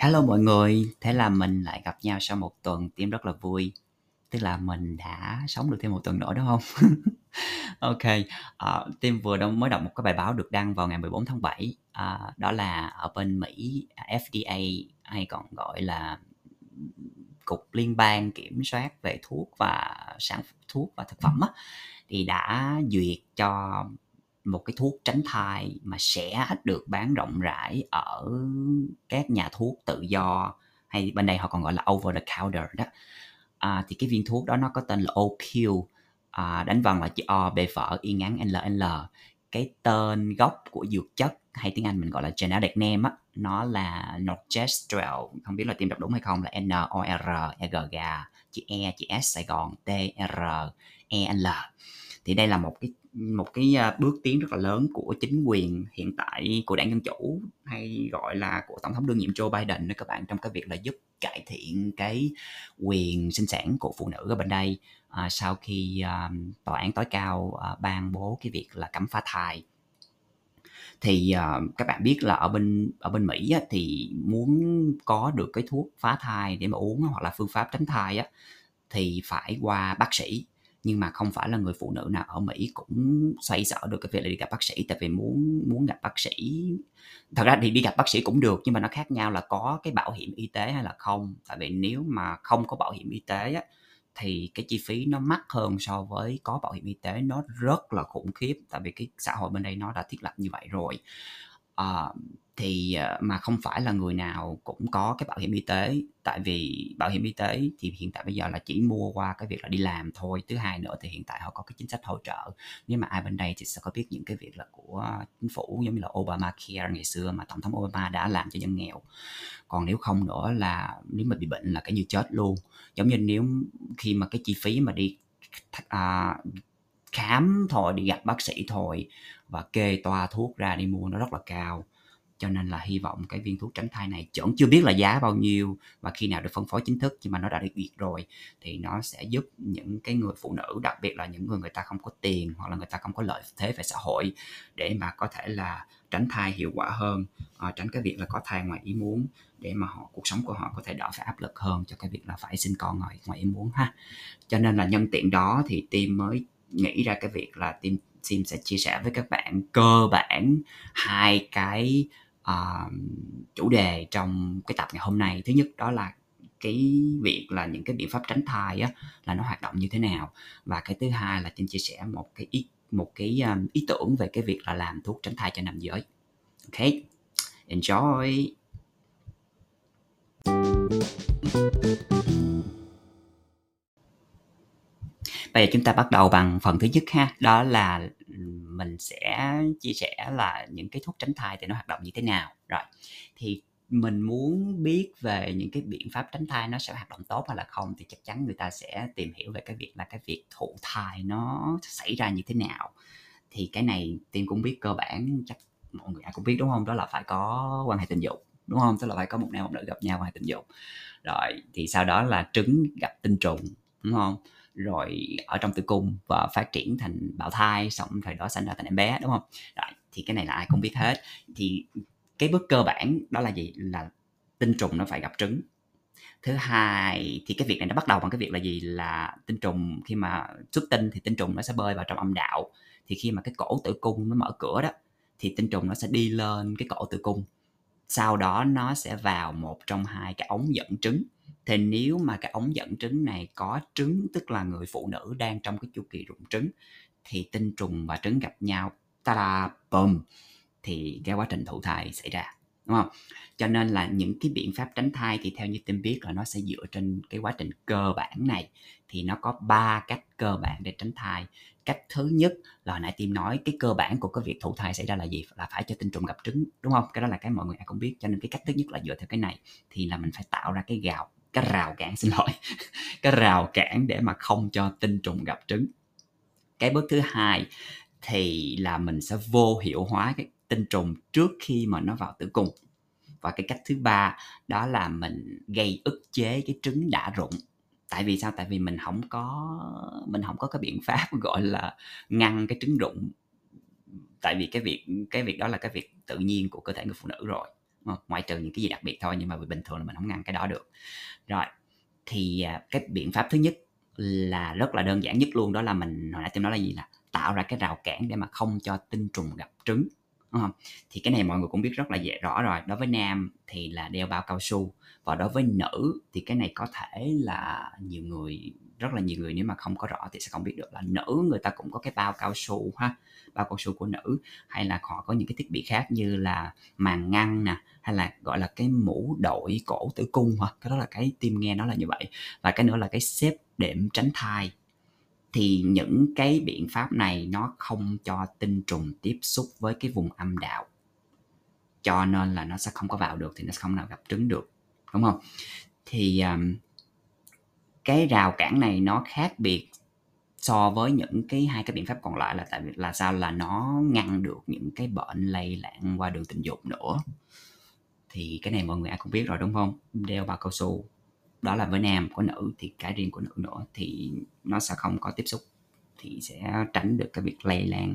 Hello mọi người, thế là mình lại gặp nhau sau một tuần, Tim rất là vui. Tức là mình đã sống được thêm một tuần nữa đúng không? Ok, ờ, Tim vừa đâu mới đọc một cái bài báo được đăng vào ngày 14 tháng 7 à, ờ, đó là ở bên Mỹ FDA hay còn gọi là cục liên bang kiểm soát về thuốc và sản thuốc và thực phẩm á, thì đã duyệt cho một cái thuốc tránh thai mà sẽ được bán rộng rãi ở các nhà thuốc tự do hay bên đây họ còn gọi là over the counter đó. À, thì cái viên thuốc đó nó có tên là Opil à, đánh vần là chữ O B phở y ngắn LL cái tên gốc của dược chất hay tiếng Anh mình gọi là generic name á nó là Norgestrel không biết là tìm đọc đúng hay không là N O R E G G chữ E chữ S Sài Gòn T R E L. Thì đây là một cái một cái à, bước tiến rất là lớn của chính quyền hiện tại của đảng dân chủ hay gọi là của tổng thống đương nhiệm Joe Biden đó các bạn trong cái việc là giúp cải thiện cái quyền sinh sản của phụ nữ ở bên đây. À, sau khi à, tòa án tối cao à, ban bố cái việc là cấm phá thai. Thì uh, các bạn biết là ở bên ở bên Mỹ á, thì muốn có được cái thuốc phá thai để mà uống hoặc là phương pháp tránh thai á thì phải qua bác sĩ nhưng mà không phải là người phụ nữ nào ở Mỹ cũng xoay sở được cái việc là đi gặp bác sĩ tại vì muốn muốn gặp bác sĩ. Thật ra thì đi gặp bác sĩ cũng được nhưng mà nó khác nhau là có cái bảo hiểm y tế hay là không. Tại vì nếu mà không có bảo hiểm y tế á, thì cái chi phí nó mắc hơn so với có bảo hiểm y tế nó rất là khủng khiếp. Tại vì cái xã hội bên đây nó đã thiết lập như vậy rồi. À, thì ờ, mà không phải là người nào cũng có cái bảo hiểm y tế. Tại vì bảo hiểm y tế thì hiện tại bây giờ là chỉ mua qua cái việc là đi làm thôi thứ hai nữa thì hiện tại họ có cái chính sách hỗ trợ. Nếu mà ai bên đây thì sẽ có biết những cái việc là của chính phủ giống như là Obamacare ngày xưa mà tổng thống Obama đã làm cho dân nghèo. Còn nếu không nữa là nếu mà bị bệnh là cái như chết luôn. Giống như nếu khi mà cái chi phí mà đi à, khám thôi đi gặp bác sĩ thôi và kê toa thuốc ra đi mua nó rất là cao cho nên là hy vọng cái viên thuốc tránh thai này vẫn chưa biết là giá bao nhiêu và khi nào được phân phối chính thức nhưng mà nó đã được duyệt rồi thì nó sẽ giúp những cái người phụ nữ đặc biệt là những người người ta không có tiền hoặc là người ta không có lợi thế về xã hội để mà có thể là tránh thai hiệu quả hơn à, tránh cái việc là có thai ngoài ý muốn để mà họ cuộc sống của họ có thể đỡ phải áp lực hơn cho cái việc là phải sinh con ngoài ngoài ý muốn ha. Cho nên là nhân tiện đó thì team mới nghĩ ra cái việc là team sim sẽ chia sẻ với các bạn cơ bản hai cái uh, chủ đề trong cái tập ngày hôm nay. Thứ nhất đó là cái việc là những cái biện pháp tránh thai á là nó hoạt động như thế nào. Và cái thứ hai là trên chia sẻ một cái ý một cái um, ý tưởng về cái việc là làm thuốc tránh thai cho nam giới. Ok enjoy. Bây giờ chúng ta bắt đầu bằng phần thứ nhất ha đó là mình sẽ chia sẻ là những cái thuốc tránh thai thì nó hoạt động như thế nào. Rồi, thì mình muốn biết về những cái biện pháp tránh thai nó sẽ hoạt động tốt hay là không thì chắc chắn người ta sẽ tìm hiểu về cái việc là cái việc thụ thai nó xảy ra như thế nào. Thì cái này tiên cũng biết cơ bản, chắc mọi người cũng biết, đúng không? Đó là phải có quan hệ tình dục, đúng không? Tức là phải có một nam một nữ gặp nhau quan hệ tình dục. Rồi, thì sau đó là trứng gặp tinh trùng, đúng không? Rồi ở trong tử cung và phát triển thành bào thai, xong thời đó sinh ra thành em bé, đúng không? Rồi, thì cái này là ai cũng biết hết. Thì cái bước cơ bản đó là gì? Là tinh trùng nó phải gặp trứng. Thứ hai, thì cái việc này nó bắt đầu bằng cái việc là gì? Là tinh trùng khi mà xuất tinh thì tinh trùng nó sẽ bơi vào trong âm đạo. Thì khi mà cái cổ tử cung nó mở cửa đó, thì tinh trùng nó sẽ đi lên cái cổ tử cung. Sau đó nó sẽ vào một trong hai cái ống dẫn trứng thì nếu mà cái ống dẫn trứng này có trứng, tức là người phụ nữ đang trong cái chu kỳ rụng trứng, thì tinh trùng và trứng gặp nhau, ta da bùm, thì cái quá trình thụ thai xảy ra, đúng không? Cho nên là những cái biện pháp tránh thai thì theo như tim biết là nó sẽ dựa trên cái quá trình cơ bản này, thì nó có ba cách cơ bản để tránh thai. Cách thứ nhất là hồi nãy tim nói, cái cơ bản của cái việc thụ thai xảy ra là gì? Là phải cho tinh trùng gặp trứng, đúng không? Cái đó là cái mọi người ai cũng biết, cho nên cái cách thứ nhất là dựa theo cái này, thì là mình phải tạo ra cái gạo cái rào cản, xin lỗi. Cái rào cản để mà không cho tinh trùng gặp trứng. Cái bước thứ hai thì là mình sẽ vô hiệu hóa cái tinh trùng trước khi mà nó vào tử cung. Và cái cách thứ ba đó là mình gây ức chế cái trứng đã rụng. Tại vì sao? Tại vì mình không có, mình không có cái biện pháp gọi là ngăn cái trứng rụng. Tại vì cái việc cái việc đó là cái việc tự nhiên của cơ thể người phụ nữ rồi. Ờ, ngoại trừ những cái gì đặc biệt thôi, nhưng mà bình thường là mình không ngăn cái đó được. Rồi, thì à, cái biện pháp thứ nhất là rất là đơn giản nhất luôn, đó là mình, hồi nãy tôi nói là gì? Là tạo ra cái rào cản để mà không cho tinh trùng gặp trứng, đúng không? thì cái này mọi người cũng biết rất là dễ, rõ rồi. Đối với nam thì là đeo bao cao su và đối với nữ thì cái này có thể là nhiều người rất là nhiều người nếu mà không có rõ thì sẽ không biết được là nữ người ta cũng có cái bao cao su ha bao cao su của nữ hay là họ có những cái thiết bị khác như là màng ngăn nè hay là gọi là cái mũ đội cổ tử cung hả? Cái đó là cái tim nghe nó là như vậy. Và cái nữa là cái xếp đệm tránh thai. Thì những cái biện pháp này nó không cho tinh trùng tiếp xúc với cái vùng âm đạo cho nên là nó sẽ không có vào được thì nó sẽ không nào gặp trứng được đúng không? Thì um, cái rào cản này nó khác biệt so với những cái hai cái biện pháp còn lại là tại vì là sao? Là nó ngăn được những cái bệnh lây lan qua đường tình dục nữa. Thì cái này mọi người ai cũng biết rồi đúng không? Đeo bao cao su. Đó là với nam có nữ thì cái riêng của nữ nữa thì nó sẽ không có tiếp xúc thì sẽ tránh được cái việc lây lan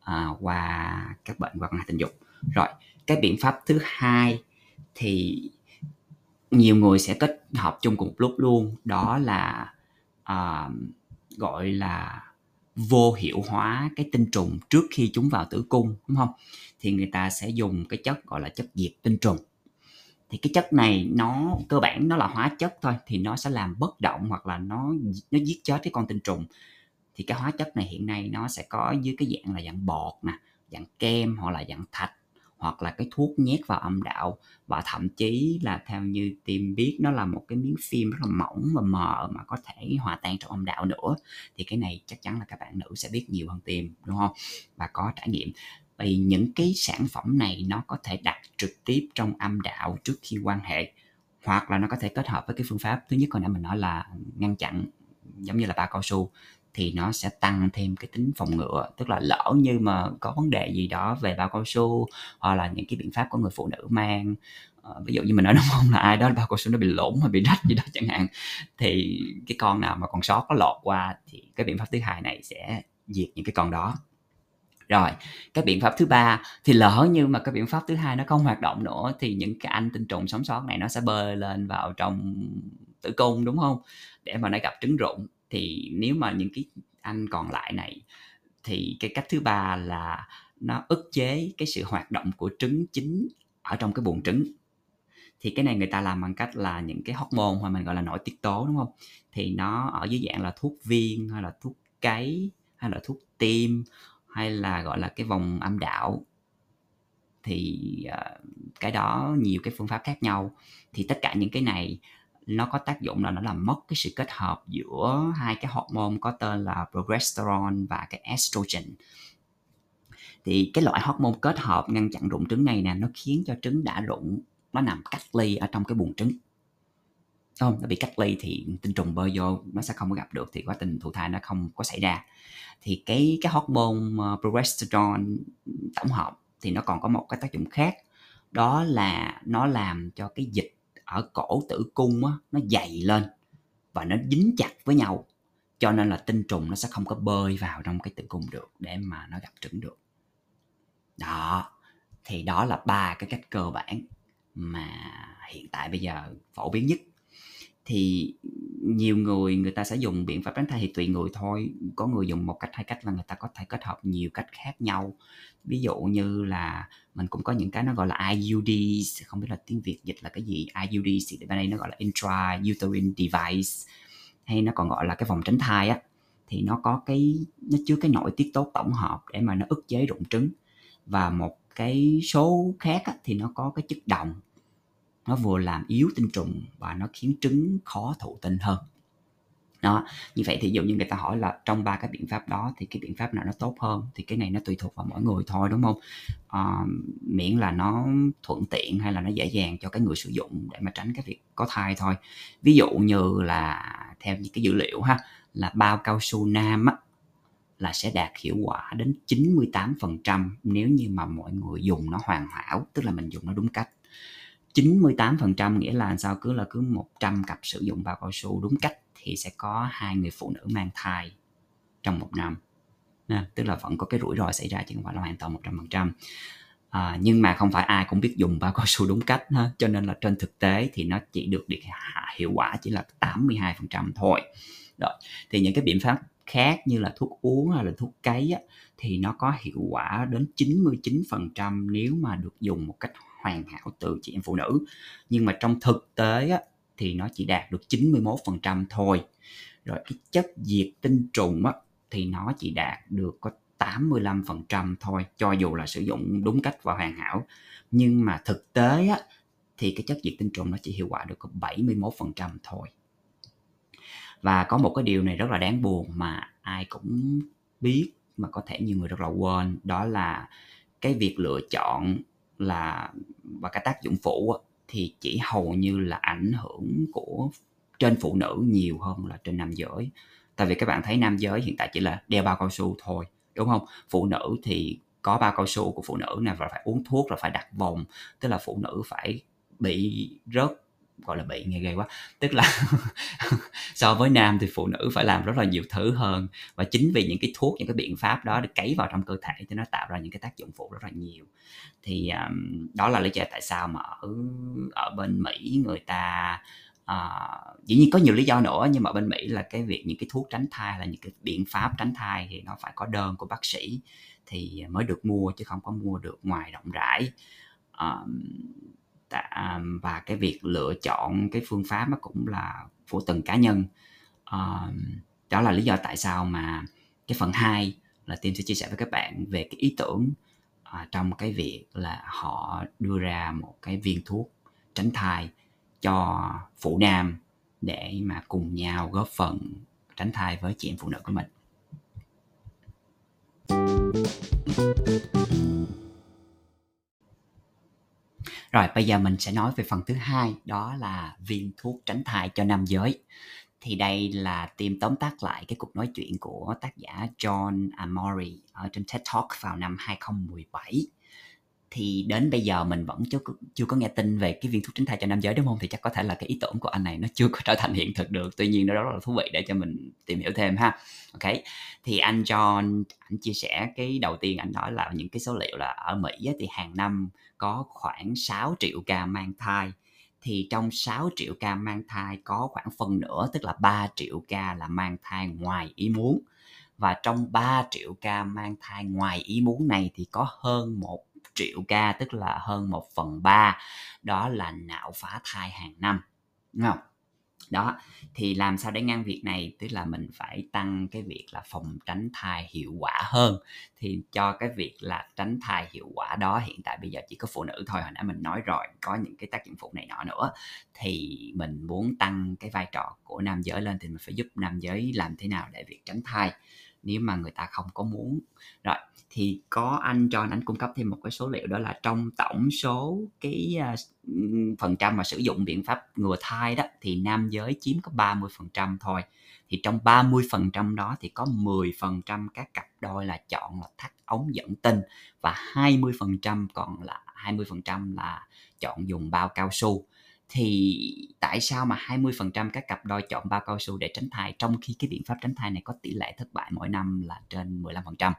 à, qua các bệnh qua quan tình dục. Rồi cái biện pháp thứ hai thì nhiều người sẽ kết hợp chung cùng một lúc luôn. Đó là uh, gọi là vô hiệu hóa cái tinh trùng trước khi chúng vào tử cung đúng không? Thì người ta sẽ dùng cái chất gọi là chất diệt tinh trùng. Thì cái chất này nó cơ bản nó là hóa chất thôi thì nó sẽ làm bất động hoặc là nó nó giết chết cái con tinh trùng. Thì cái hóa chất này hiện nay nó sẽ có dưới cái dạng là dạng bọt nè dạng kem hoặc là dạng thạch hoặc là cái thuốc nhét vào âm đạo. Và thậm chí là theo như tim biết, nó là một cái miếng phim rất là mỏng và mờ mà có thể hòa tan trong âm đạo nữa. Thì cái này chắc chắn là các bạn nữ sẽ biết nhiều hơn tim, đúng không? Và có trải nghiệm. Vì những cái sản phẩm này nó có thể đặt trực tiếp trong âm đạo trước khi quan hệ, hoặc là nó có thể kết hợp với cái phương pháp. Thứ nhất hồi nãy mình nói là ngăn chặn, giống như là ba cao su thì nó sẽ tăng thêm cái tính phòng ngừa tức là lỡ như mà có vấn đề gì đó về bao cao su hoặc là những cái biện pháp của người phụ nữ mang uh, ví dụ như mình nói đúng không? Là ai đó bao cao su nó bị lủng hay bị rách gì đó chẳng hạn thì cái con nào mà còn sót có lọt qua thì cái biện pháp thứ hai này sẽ diệt những cái con đó. Rồi cái biện pháp thứ ba thì lỡ như mà cái biện pháp thứ hai nó không hoạt động nữa thì những cái anh tinh trùng sống sót này nó sẽ bơi lên vào trong tử cung đúng không? Để mà nó gặp trứng rụng thì nếu mà những cái anh còn lại này thì cái cách thứ ba là nó ức chế cái sự hoạt động của trứng chính ở trong cái buồng trứng. Thì cái này người ta làm bằng cách là những cái hormone hoặc mình gọi là nội tiết tố đúng không? Thì nó ở dưới dạng là thuốc viên hay là thuốc cấy hay là thuốc tim hay là gọi là cái vòng âm đạo. Thì uh, cái đó nhiều cái phương pháp khác nhau. Thì tất cả những cái này nó có tác dụng là nó làm mất cái sự kết hợp giữa hai cái hormone có tên là progesterone và cái estrogen. Thì cái loại hormone kết hợp ngăn chặn rụng trứng này nè, nó khiến cho trứng đã rụng, nó nằm cách ly ở trong cái buồng trứng. Không? Nó bị cách ly thì tinh trùng bơi vô, nó sẽ không có gặp được thì quá trình thụ thai nó không có xảy ra. Thì cái cái hormone ờ, progesterone tổng hợp thì nó còn có một cái tác dụng khác, đó là nó làm cho cái dịch ở cổ tử cung á, nó dày lên và nó dính chặt với nhau. Cho nên là tinh trùng nó sẽ không có bơi vào trong cái tử cung được để mà nó gặp trứng được. Đó thì đó là ba cái cách cơ bản mà hiện tại bây giờ phổ biến nhất thì nhiều người người ta sẽ dùng biện pháp tránh thai thì tùy người thôi. Có người dùng một cách hai cách và người ta có thể kết hợp nhiều cách khác nhau. Ví dụ như là mình cũng có những cái nó gọi là IUD không biết là tiếng Việt dịch là cái gì? IUD thì bên đây nó gọi là intra uterine device hay nó còn gọi là cái vòng tránh thai á. Thì nó có cái nó chứa cái nội tiết tố tổng hợp để mà nó ức chế rụng trứng. Và một cái số khác á, thì nó có cái chất đồng nó vừa làm yếu tinh trùng và nó khiến trứng khó thụ tinh hơn. Đó như vậy thì dụ như người ta hỏi là trong ba cái biện pháp đó thì cái biện pháp nào nó tốt hơn thì cái này nó tùy thuộc vào mỗi người thôi đúng không? À, miễn là nó thuận tiện hay là nó dễ dàng cho cái người sử dụng để mà tránh cái việc có thai thôi. Ví dụ như là theo những cái dữ liệu ha là bao cao su nam á, là sẽ đạt hiệu quả đến 98% nếu như mà mọi người dùng nó hoàn hảo tức là mình dùng nó đúng cách. 98% nghĩa là sao? Cứ là cứ 100 cặp sử dụng bao cao su đúng cách thì sẽ có hai người phụ nữ mang thai trong một năm. À, tức là vẫn có cái rủi ro xảy ra chứ không phải là hoàn toàn 100% à, nhưng mà không phải ai cũng biết dùng bao cao su đúng cách ha cho nên là trên thực tế thì nó chỉ được được hiệu quả chỉ là 82% thôi. Rồi thì những cái biện pháp khác như là thuốc uống hay là thuốc cấy á, thì nó có hiệu quả đến 99% nếu mà được dùng một cách hoàn hảo từ chị em phụ nữ. Nhưng mà trong thực tế á, thì nó chỉ đạt được 91% thôi. Rồi cái chất diệt tinh trùng á, thì nó chỉ đạt được có 85% thôi cho dù là sử dụng đúng cách và hoàn hảo. Nhưng mà thực tế á, thì cái chất diệt tinh trùng nó chỉ hiệu quả được có 71% thôi. Và có một cái điều này rất là đáng buồn mà ai cũng biết mà có thể nhiều người rất là quên đó là cái việc lựa chọn là và cái tác dụng phụ thì chỉ hầu như là ảnh hưởng của trên phụ nữ nhiều hơn là trên nam giới. Tại vì các bạn thấy nam giới hiện tại chỉ là đeo bao cao su thôi, đúng không? Phụ nữ thì có bao cao su của phụ nữ này và phải uống thuốc rồi phải đặt vòng, tức là phụ nữ phải bị rớt gọi là bị nghe ghê quá. Tức là so với nam thì phụ nữ phải làm rất là nhiều thứ hơn và chính vì những cái thuốc những cái biện pháp đó được cấy vào trong cơ thể thì nó tạo ra những cái tác dụng phụ rất là nhiều. Thì um, đó là lý do tại sao mà ở ở bên mỹ người ta uh, dĩ nhiên có nhiều lý do nữa nhưng mà bên mỹ là cái việc những cái thuốc tránh thai là những cái biện pháp tránh thai thì nó phải có đơn của bác sĩ thì mới được mua chứ không có mua được ngoài rộng rãi. Um, và cái việc lựa chọn cái phương pháp nó cũng là của từng cá nhân. Uh, đó là lý do tại sao mà cái phần 2 là team sẽ chia sẻ với các bạn về cái ý tưởng uh, trong cái việc là họ đưa ra một cái viên thuốc tránh thai cho phụ nam để mà cùng nhau góp phần tránh thai với chị em phụ nữ của mình rồi, bây giờ mình sẽ nói về phần thứ hai, đó là viên thuốc tránh thai cho nam giới. Thì đây là tìm tóm tắt lại cái cuộc nói chuyện của tác giả John Amori ở trên TED Talk vào năm 2017 thì đến bây giờ mình vẫn chưa chưa có nghe tin về cái viên thuốc tránh thai cho nam giới, đúng không? Thì chắc có thể là cái ý tưởng của anh này nó chưa có trở thành hiện thực được. Tuy nhiên nó rất là thú vị để cho mình tìm hiểu thêm ha. Ok, thì anh John, anh chia sẻ cái đầu tiên anh nói là những cái số liệu là ở Mỹ thì hàng năm có khoảng 6 triệu ca mang thai. Thì trong 6 triệu ca mang thai có khoảng phần nửa, tức là 3 triệu ca là mang thai ngoài ý muốn. Và trong 3 triệu ca mang thai ngoài ý muốn này thì có hơn một triệu ca, tức là hơn 1 phần 3 đó là nạo phá thai hàng năm, đúng không? Đó, thì làm sao để ngăn việc này? Tức là mình phải tăng cái việc là phòng tránh thai hiệu quả hơn. Thì cho cái việc là tránh thai hiệu quả đó, hiện tại bây giờ chỉ có phụ nữ thôi, hồi nãy mình nói rồi, có những cái tác dụng phụ này nọ nữa, thì mình muốn tăng cái vai trò của nam giới lên thì mình phải giúp nam giới làm thế nào để việc tránh thai nếu mà người ta không có muốn. Rồi thì có anh cho anh cung cấp thêm một cái số liệu đó là trong tổng số cái uh, phần trăm mà sử dụng biện pháp ngừa thai đó thì nam giới chiếm có 30 phần trăm thôi. Thì trong 30 phần trăm đó thì có 10 phần trăm các cặp đôi là chọn là thắt ống dẫn tinh và 20 phần trăm còn là 20 phần trăm là chọn dùng bao cao su thì tại sao mà 20% các cặp đôi chọn bao cao su để tránh thai trong khi cái biện pháp tránh thai này có tỷ lệ thất bại mỗi năm là trên 15%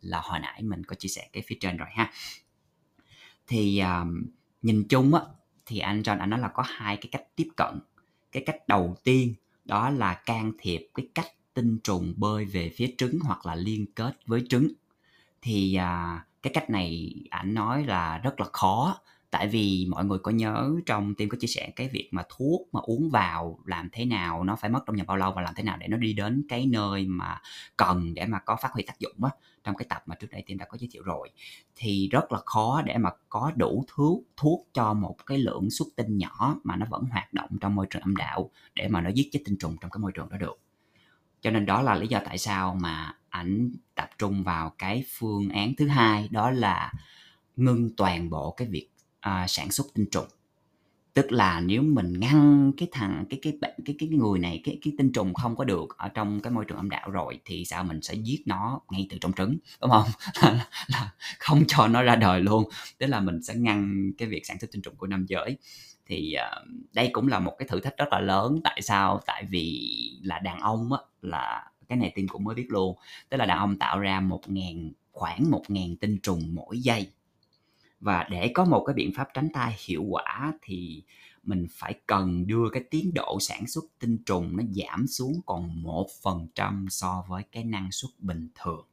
là hồi nãy mình có chia sẻ cái phía trên rồi ha. Thì um, nhìn chung á thì anh John anh nói là có hai cái cách tiếp cận. Cái cách đầu tiên đó là can thiệp cái cách tinh trùng bơi về phía trứng hoặc là liên kết với trứng. Thì uh, cái cách này anh nói là rất là khó tại vì mọi người có nhớ trong tim có chia sẻ cái việc mà thuốc mà uống vào làm thế nào, nó phải mất trong vòng bao lâu và làm thế nào để nó đi đến cái nơi mà cần để mà có phát huy tác dụng á, trong cái tập mà trước đây tim đã có giới thiệu rồi. Thì rất là khó để mà có đủ thuốc thuốc cho một cái lượng xuất tinh nhỏ mà nó vẫn hoạt động trong môi trường âm đạo để mà nó giết chết tinh trùng trong cái môi trường đó được. Cho nên đó là lý do tại sao mà ảnh tập trung vào cái phương án thứ hai, đó là ngưng toàn bộ cái việc à, sản xuất tinh trùng. Tức là nếu mình ngăn cái thằng cái cái bệnh cái cái, cái người này cái cái tinh trùng không có được ở trong cái môi trường âm đạo rồi thì sao mình sẽ giết nó ngay từ trong trứng đúng không? Là, là không cho nó ra đời luôn. Tức là mình sẽ ngăn cái việc sản xuất tinh trùng của nam giới. Thì uh, đây cũng là một cái thử thách rất là lớn. Tại sao? Tại vì là đàn ông á là cái này tim cũng mới biết luôn. Tức là đàn ông tạo ra một ngàn khoảng một ngàn tinh trùng mỗi giây và để có một cái biện pháp tránh thai hiệu quả thì mình phải cần đưa cái tiến độ sản xuất tinh trùng nó giảm xuống còn một phần trăm so với cái năng suất bình thường.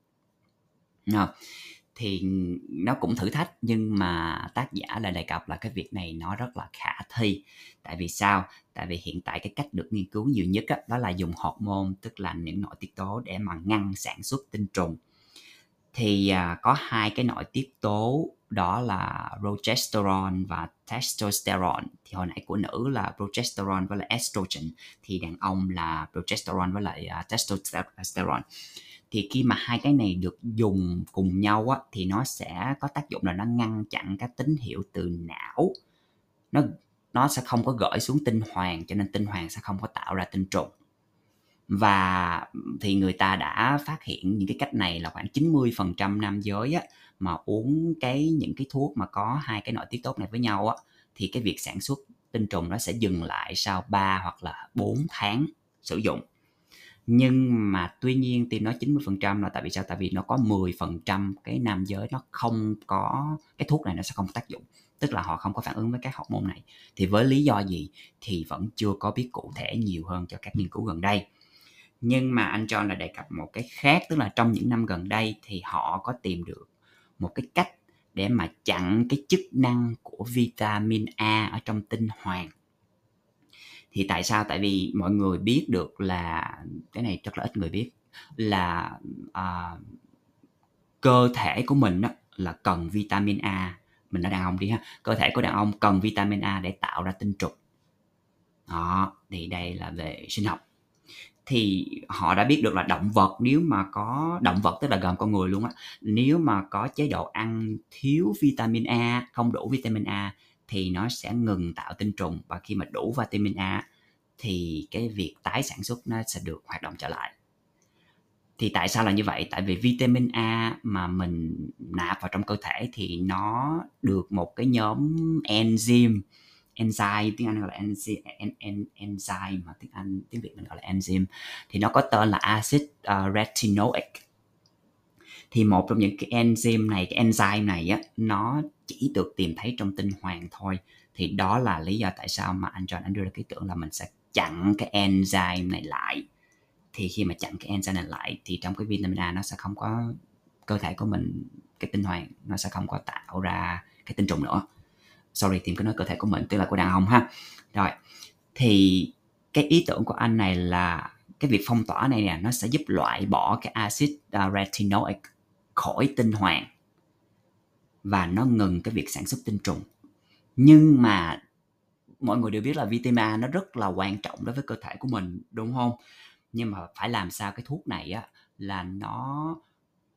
Thì nó cũng thử thách nhưng mà tác giả lại đề cập là cái việc này nó rất là khả thi. Tại vì sao? Tại vì hiện tại cái cách được nghiên cứu nhiều nhất đó, đó là dùng hormone tức là những nội tiết tố để mà ngăn sản xuất tinh trùng thì à, có hai cái nội tiết tố đó là progesterone và testosterone. Thì hồi nãy của nữ là progesterone với lại estrogen thì đàn ông là progesterone với lại uh, testosterone. Thì khi mà hai cái này được dùng cùng nhau á, thì nó sẽ có tác dụng là nó ngăn chặn các tín hiệu từ não. Nó nó sẽ không có gửi xuống tinh hoàng cho nên tinh hoàng sẽ không có tạo ra tinh trùng và thì người ta đã phát hiện những cái cách này là khoảng 90% nam giới á, mà uống cái những cái thuốc mà có hai cái nội tiết tố này với nhau á, thì cái việc sản xuất tinh trùng nó sẽ dừng lại sau 3 hoặc là 4 tháng sử dụng. Nhưng mà tuy nhiên thì nói 90% là tại vì sao? Tại vì nó có 10% cái nam giới nó không có cái thuốc này nó sẽ không tác dụng. Tức là họ không có phản ứng với các hormone này. Thì với lý do gì? Thì vẫn chưa có biết cụ thể nhiều hơn cho các nghiên cứu gần đây nhưng mà anh John là đề cập một cái khác tức là trong những năm gần đây thì họ có tìm được một cái cách để mà chặn cái chức năng của vitamin A ở trong tinh hoàng thì tại sao? Tại vì mọi người biết được là cái này rất là ít người biết là uh, cơ thể của mình đó, là cần vitamin A. Mình nói đàn ông đi ha cơ thể của đàn ông cần vitamin A để tạo ra tinh trùng. Đó thì đây là về sinh học thì họ đã biết được là động vật, nếu mà có động vật, tức là gồm con người luôn á, nếu mà có chế độ ăn thiếu vitamin A, không đủ vitamin A, thì nó sẽ ngừng tạo tinh trùng. Và khi mà đủ vitamin A, thì cái việc tái sản xuất nó sẽ được hoạt động trở lại. Thì tại sao là như vậy? Tại vì vitamin A mà mình nạp vào trong cơ thể thì nó được một cái nhóm enzyme enzyme tiếng Anh gọi là enzyme, en, en, enzyme mà tiếng Anh tiếng Việt mình gọi là enzyme. Thì nó có tên là acid uh, retinoic. Thì một trong những cái enzyme này cái enzyme này á nó chỉ được tìm thấy trong tinh hoàng thôi. Thì đó là lý do tại sao mà anh John anh đưa ra cái tưởng là mình sẽ chặn cái enzyme này lại. Thì khi mà chặn cái enzyme này lại thì trong cái vitamin A nó sẽ không có cơ thể của mình cái tinh hoàng nó sẽ không có tạo ra cái tinh trùng nữa sorry tìm cái nói cơ thể của mình tức là của đàn ông ha. Rồi thì cái ý tưởng của anh này là cái việc phong tỏa này nè nó sẽ giúp loại bỏ cái axit uh, retinoic khỏi tinh hoàn và nó ngừng cái việc sản xuất tinh trùng. Nhưng mà mọi người đều biết là vitamin A nó rất là quan trọng đối với cơ thể của mình đúng không? Nhưng mà phải làm sao cái thuốc này á là nó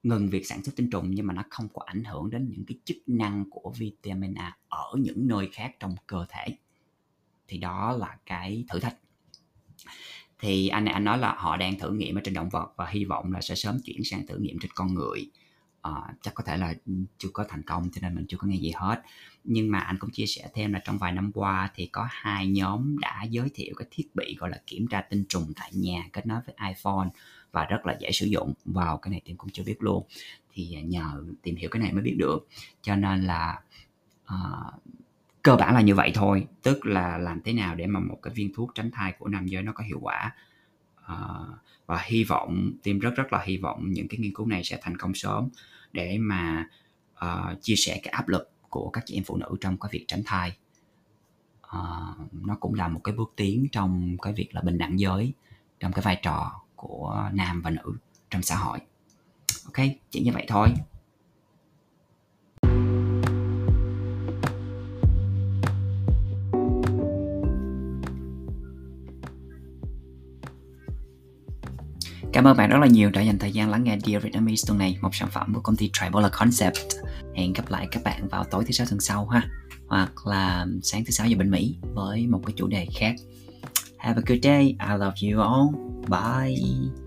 ngừng việc sản xuất tinh trùng nhưng mà nó không có ảnh hưởng đến những cái chức năng của vitamin A ở những nơi khác trong cơ thể. Thì đó là cái thử thách. Thì anh này, anh nói là họ đang thử nghiệm ở trên động vật và hy vọng là sẽ sớm chuyển sang thử nghiệm trên con người uh, chắc có thể là chưa có thành công cho nên mình chưa có nghe gì hết. Nhưng mà anh cũng chia sẻ thêm là trong vài năm qua thì có hai nhóm đã giới thiệu cái thiết bị gọi là kiểm tra tinh trùng tại nhà kết nối với iPhone và rất là dễ sử dụng. Vào cái này tim cũng chưa biết luôn. Thì nhờ tìm hiểu cái này mới biết được. Cho nên là uh, cơ bản là như vậy thôi. Tức là làm thế nào để mà một cái viên thuốc tránh thai của nam giới nó có hiệu quả. Uh, và hy vọng tim rất rất là hy vọng những cái nghiên cứu này sẽ thành công sớm để mà uh, chia sẻ cái áp lực của các chị em phụ nữ trong cái việc tránh thai. Uh, nó cũng là một cái bước tiến trong cái việc là bình đẳng giới trong cái vai trò của nam và nữ trong xã hội. Ok chỉ như vậy thôi. Cảm ơn bạn rất là nhiều đã dành thời gian lắng nghe Dear Vietnamese tuần này, một sản phẩm của công ty Tribola Concept. Hẹn gặp lại các bạn vào tối thứ sáu tuần sau ha, hoặc là sáng thứ sáu giờ bên Mỹ với một cái chủ đề khác. Have a good day. I love you all. Bye.